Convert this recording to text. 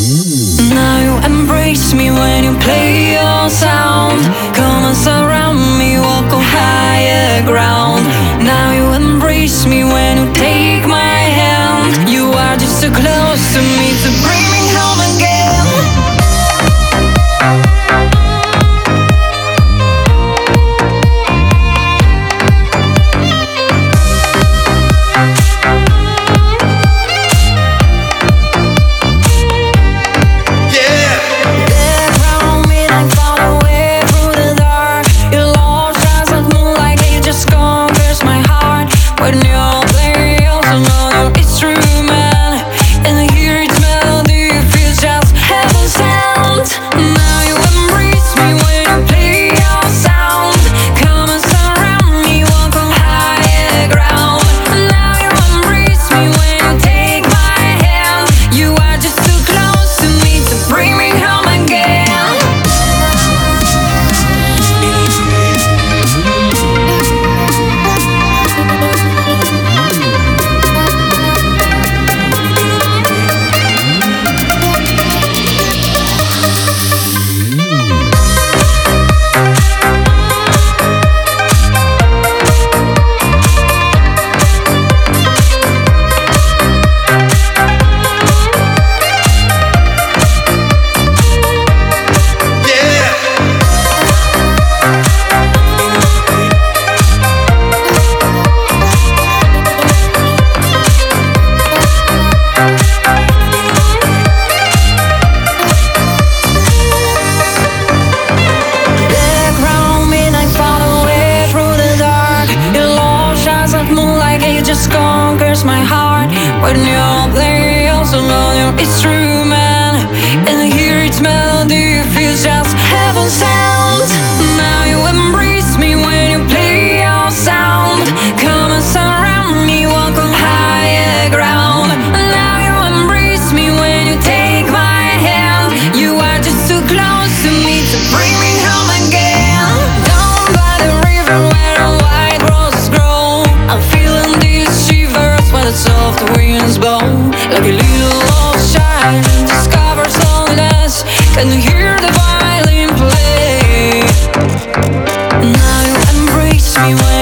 Now you embrace me when you play your sound. Come and surround me, walk on higher ground. Now you embrace me when you take my hand. You are just so close to me to bring it just conquers my heart. When you're there, you're it's true. me when